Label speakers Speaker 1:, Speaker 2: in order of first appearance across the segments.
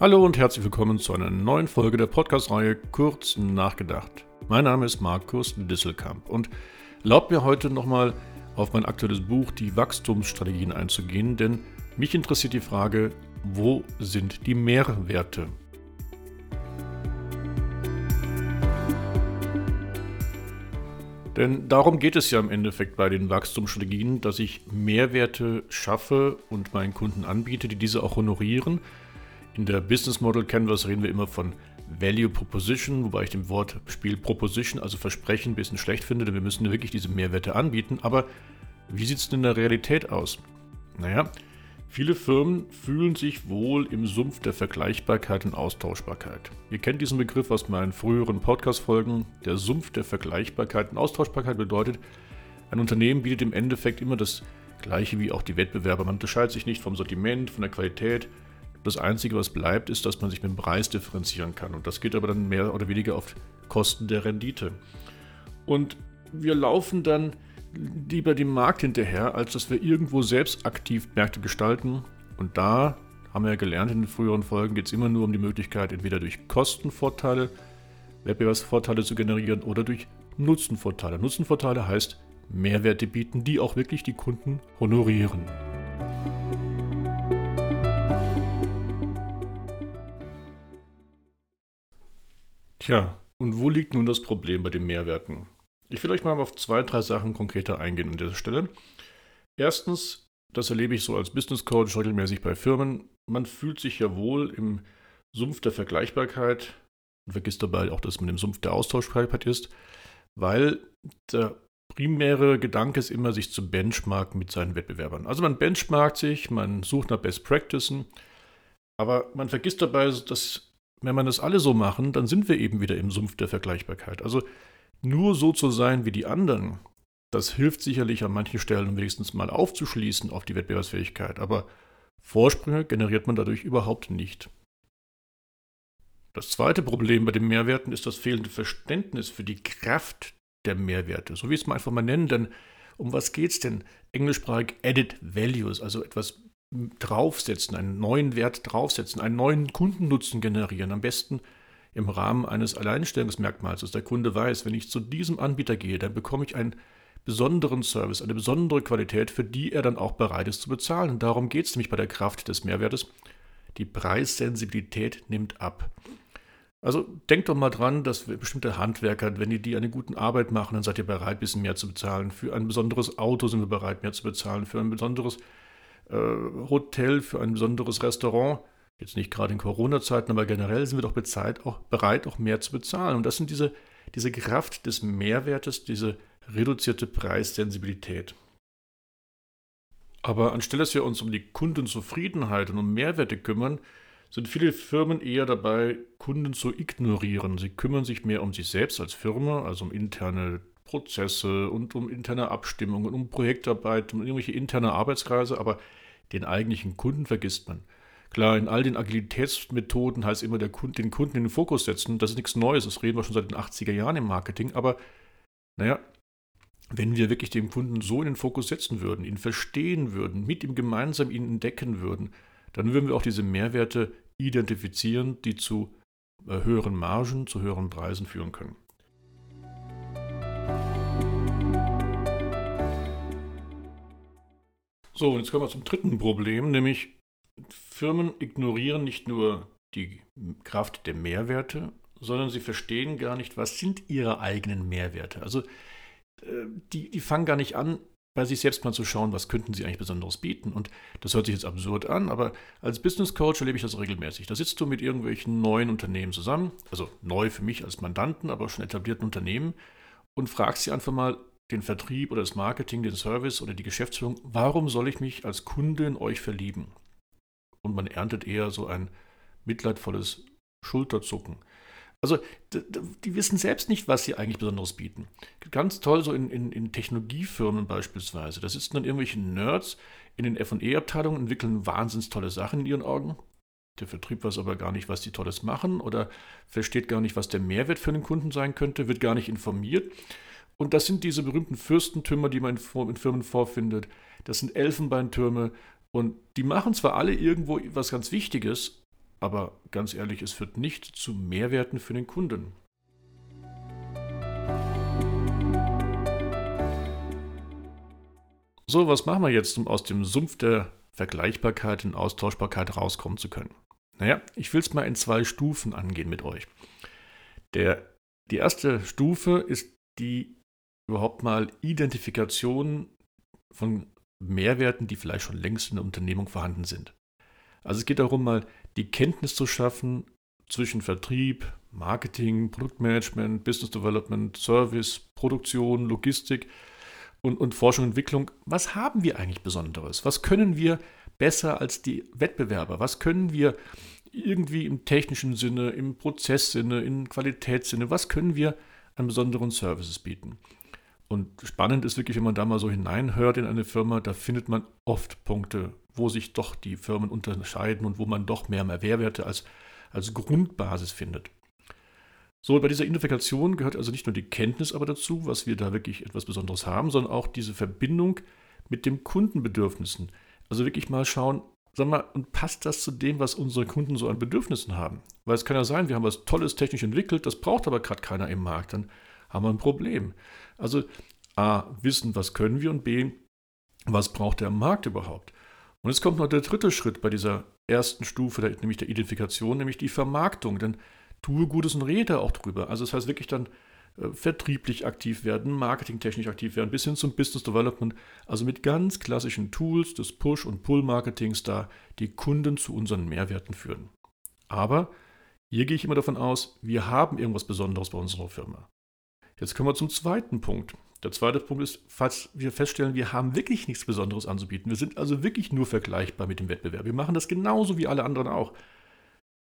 Speaker 1: Hallo und herzlich willkommen zu einer neuen Folge der Podcast-Reihe Kurz nachgedacht. Mein Name ist Markus Disselkamp und erlaubt mir heute nochmal auf mein aktuelles Buch Die Wachstumsstrategien einzugehen, denn mich interessiert die Frage, wo sind die Mehrwerte? Denn darum geht es ja im Endeffekt bei den Wachstumsstrategien, dass ich Mehrwerte schaffe und meinen Kunden anbiete, die diese auch honorieren in der Business Model Canvas reden wir immer von Value Proposition, wobei ich dem Wortspiel Proposition, also Versprechen, ein bisschen schlecht finde, denn wir müssen wirklich diese Mehrwerte anbieten. Aber wie sieht es denn in der Realität aus? Naja, viele Firmen fühlen sich wohl im Sumpf der Vergleichbarkeit und Austauschbarkeit. Ihr kennt diesen Begriff aus meinen früheren Podcast-Folgen. Der Sumpf der Vergleichbarkeit und Austauschbarkeit bedeutet, ein Unternehmen bietet im Endeffekt immer das Gleiche wie auch die Wettbewerber. Man unterscheidet sich nicht vom Sortiment, von der Qualität, das Einzige, was bleibt, ist, dass man sich mit dem Preis differenzieren kann. Und das geht aber dann mehr oder weniger auf Kosten der Rendite. Und wir laufen dann lieber dem Markt hinterher, als dass wir irgendwo selbst aktiv Märkte gestalten. Und da haben wir ja gelernt in den früheren Folgen, geht es immer nur um die Möglichkeit, entweder durch Kostenvorteile, Wettbewerbsvorteile zu generieren oder durch Nutzenvorteile. Nutzenvorteile heißt Mehrwerte bieten, die auch wirklich die Kunden honorieren. Tja, und wo liegt nun das Problem bei den Mehrwerten? Ich will euch mal auf zwei, drei Sachen konkreter eingehen an dieser Stelle. Erstens, das erlebe ich so als Business Coach regelmäßig bei Firmen. Man fühlt sich ja wohl im Sumpf der Vergleichbarkeit und vergisst dabei auch, dass man im Sumpf der Austauschbarkeit ist, weil der primäre Gedanke ist immer, sich zu benchmarken mit seinen Wettbewerbern. Also man benchmarkt sich, man sucht nach Best Practices, aber man vergisst dabei, dass wenn man das alle so machen, dann sind wir eben wieder im Sumpf der Vergleichbarkeit. Also nur so zu sein wie die anderen, das hilft sicherlich an manchen Stellen, um wenigstens mal aufzuschließen auf die Wettbewerbsfähigkeit, aber Vorsprünge generiert man dadurch überhaupt nicht. Das zweite Problem bei den Mehrwerten ist das fehlende Verständnis für die Kraft der Mehrwerte. So wie es mal einfach mal nennen, denn um was geht es denn? Englischsprachig Added Values, also etwas draufsetzen, einen neuen Wert draufsetzen, einen neuen Kundennutzen generieren. Am besten im Rahmen eines Alleinstellungsmerkmals, dass der Kunde weiß, wenn ich zu diesem Anbieter gehe, dann bekomme ich einen besonderen Service, eine besondere Qualität, für die er dann auch bereit ist zu bezahlen. Und darum geht es nämlich bei der Kraft des Mehrwertes. Die Preissensibilität nimmt ab. Also denkt doch mal dran, dass bestimmte Handwerker, wenn die, die eine gute Arbeit machen, dann seid ihr bereit, ein bisschen mehr zu bezahlen. Für ein besonderes Auto sind wir bereit, mehr zu bezahlen. Für ein besonderes äh, Hotel, für ein besonderes Restaurant. Jetzt nicht gerade in Corona-Zeiten, aber generell sind wir doch bezahlt, auch bereit, auch mehr zu bezahlen. Und das sind diese, diese Kraft des Mehrwertes, diese reduzierte Preissensibilität. Aber anstelle dass wir uns um die Kundenzufriedenheit und um Mehrwerte kümmern, sind viele Firmen eher dabei, Kunden zu ignorieren. Sie kümmern sich mehr um sich selbst als Firma, also um interne Prozesse und um interne Abstimmungen, um Projektarbeit, um irgendwelche interne Arbeitskreise, aber den eigentlichen Kunden vergisst man. Klar, in all den Agilitätsmethoden heißt immer, der Kunde, den Kunden in den Fokus setzen. Das ist nichts Neues, das reden wir schon seit den 80er Jahren im Marketing. Aber naja, wenn wir wirklich den Kunden so in den Fokus setzen würden, ihn verstehen würden, mit ihm gemeinsam ihn entdecken würden, dann würden wir auch diese Mehrwerte identifizieren, die zu äh, höheren Margen, zu höheren Preisen führen können. So, und jetzt kommen wir zum dritten Problem, nämlich Firmen ignorieren nicht nur die Kraft der Mehrwerte, sondern sie verstehen gar nicht, was sind ihre eigenen Mehrwerte. Also äh, die, die fangen gar nicht an, bei sich selbst mal zu schauen, was könnten sie eigentlich Besonderes bieten. Und das hört sich jetzt absurd an, aber als Business Coach erlebe ich das regelmäßig. Da sitzt du mit irgendwelchen neuen Unternehmen zusammen, also neu für mich als Mandanten, aber schon etablierten Unternehmen, und fragst sie einfach mal, den Vertrieb oder das Marketing, den Service oder die Geschäftsführung, warum soll ich mich als Kunde in euch verlieben? Und man erntet eher so ein mitleidvolles Schulterzucken. Also die wissen selbst nicht, was sie eigentlich Besonderes bieten. Ganz toll so in, in, in Technologiefirmen beispielsweise. Da sitzen dann irgendwelche Nerds in den FE-Abteilungen, entwickeln wahnsinnig tolle Sachen in ihren Augen. Der Vertrieb weiß aber gar nicht, was die Tolles machen oder versteht gar nicht, was der Mehrwert für den Kunden sein könnte, wird gar nicht informiert. Und das sind diese berühmten Fürstentümer, die man in Firmen vorfindet. Das sind Elfenbeintürme. Und die machen zwar alle irgendwo was ganz Wichtiges, aber ganz ehrlich, es führt nicht zu Mehrwerten für den Kunden. So, was machen wir jetzt, um aus dem Sumpf der Vergleichbarkeit und Austauschbarkeit rauskommen zu können? Naja, ich will es mal in zwei Stufen angehen mit euch. Der, die erste Stufe ist die überhaupt mal Identifikation von Mehrwerten, die vielleicht schon längst in der Unternehmung vorhanden sind. Also es geht darum, mal die Kenntnis zu schaffen zwischen Vertrieb, Marketing, Produktmanagement, Business Development, Service, Produktion, Logistik und, und Forschung und Entwicklung. Was haben wir eigentlich Besonderes? Was können wir besser als die Wettbewerber? Was können wir irgendwie im technischen Sinne, im Prozesssinne, im Qualitätssinne, was können wir an besonderen Services bieten? Und spannend ist wirklich, wenn man da mal so hineinhört in eine Firma, da findet man oft Punkte, wo sich doch die Firmen unterscheiden und wo man doch mehr Mehrwerte als, als Grundbasis findet. So, bei dieser Identifikation gehört also nicht nur die Kenntnis aber dazu, was wir da wirklich etwas Besonderes haben, sondern auch diese Verbindung mit den Kundenbedürfnissen. Also wirklich mal schauen, sag mal, und passt das zu dem, was unsere Kunden so an Bedürfnissen haben? Weil es kann ja sein, wir haben was Tolles technisch entwickelt, das braucht aber gerade keiner im Markt, dann haben wir ein Problem. Also A, wissen, was können wir und B, was braucht der Markt überhaupt? Und jetzt kommt noch der dritte Schritt bei dieser ersten Stufe, nämlich der Identifikation, nämlich die Vermarktung. Denn tue Gutes und rede auch drüber. Also das heißt wirklich dann äh, vertrieblich aktiv werden, marketingtechnisch aktiv werden, bis hin zum Business Development. Also mit ganz klassischen Tools des Push- und Pull-Marketings da die Kunden zu unseren Mehrwerten führen. Aber hier gehe ich immer davon aus, wir haben irgendwas Besonderes bei unserer Firma. Jetzt kommen wir zum zweiten Punkt. Der zweite Punkt ist, falls wir feststellen, wir haben wirklich nichts Besonderes anzubieten. Wir sind also wirklich nur vergleichbar mit dem Wettbewerb. Wir machen das genauso wie alle anderen auch.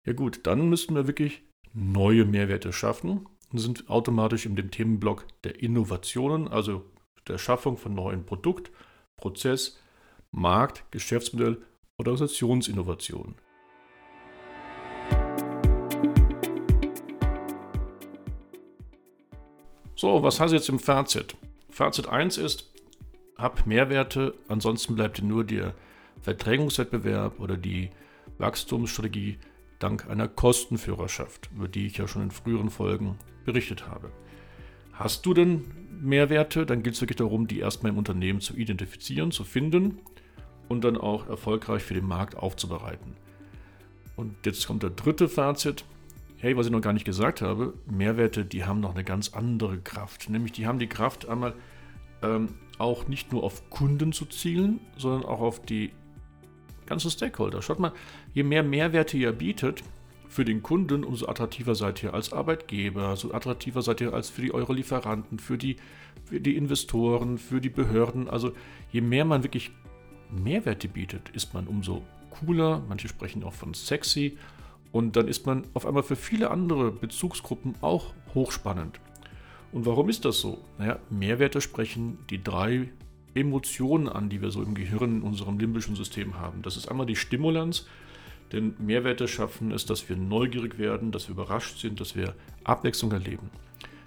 Speaker 1: Ja gut, dann müssten wir wirklich neue Mehrwerte schaffen und sind automatisch in dem Themenblock der Innovationen, also der Schaffung von neuen Produkt, Prozess, Markt, Geschäftsmodell oder Organisationsinnovationen. So, was heißt jetzt im Fazit? Fazit 1 ist, hab Mehrwerte, ansonsten bleibt dir nur der Verträgungswettbewerb oder die Wachstumsstrategie dank einer Kostenführerschaft, über die ich ja schon in früheren Folgen berichtet habe. Hast du denn Mehrwerte, dann geht es wirklich darum, die erstmal im Unternehmen zu identifizieren, zu finden und dann auch erfolgreich für den Markt aufzubereiten. Und jetzt kommt der dritte Fazit. Hey, was ich noch gar nicht gesagt habe, Mehrwerte, die haben noch eine ganz andere Kraft. Nämlich die haben die Kraft einmal ähm, auch nicht nur auf Kunden zu zielen, sondern auch auf die ganzen Stakeholder. Schaut mal, je mehr Mehrwerte ihr bietet für den Kunden, umso attraktiver seid ihr als Arbeitgeber, so attraktiver seid ihr als für die eure Lieferanten, für die, für die Investoren, für die Behörden. Also je mehr man wirklich Mehrwerte bietet, ist man umso cooler. Manche sprechen auch von sexy. Und dann ist man auf einmal für viele andere Bezugsgruppen auch hochspannend. Und warum ist das so? Naja, Mehrwerte sprechen die drei Emotionen an, die wir so im Gehirn in unserem limbischen System haben. Das ist einmal die Stimulanz, denn Mehrwerte schaffen es, dass wir neugierig werden, dass wir überrascht sind, dass wir Abwechslung erleben.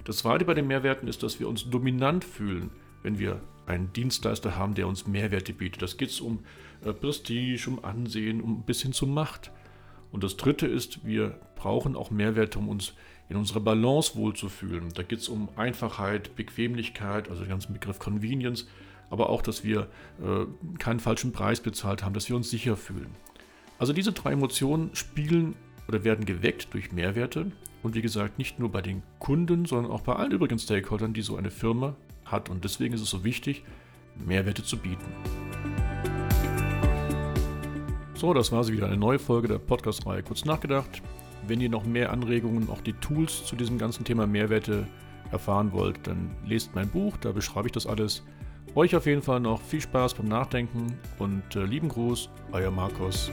Speaker 1: Das zweite bei den Mehrwerten ist, dass wir uns dominant fühlen, wenn wir einen Dienstleister haben, der uns Mehrwerte bietet. Das geht um äh, Prestige, um Ansehen, um bis hin zu Macht. Und das dritte ist, wir brauchen auch Mehrwerte, um uns in unserer Balance wohlzufühlen. Da geht es um Einfachheit, Bequemlichkeit, also den ganzen Begriff Convenience aber auch, dass wir äh, keinen falschen Preis bezahlt haben, dass wir uns sicher fühlen. Also diese drei Emotionen spielen oder werden geweckt durch Mehrwerte und wie gesagt nicht nur bei den Kunden, sondern auch bei allen übrigen Stakeholdern, die so eine Firma hat und deswegen ist es so wichtig, Mehrwerte zu bieten. So, das war sie wieder eine neue Folge der Podcast-Reihe Kurz nachgedacht. Wenn ihr noch mehr Anregungen, auch die Tools zu diesem ganzen Thema Mehrwerte erfahren wollt, dann lest mein Buch, da beschreibe ich das alles. Euch auf jeden Fall noch viel Spaß beim Nachdenken und äh, lieben Gruß, euer Markus.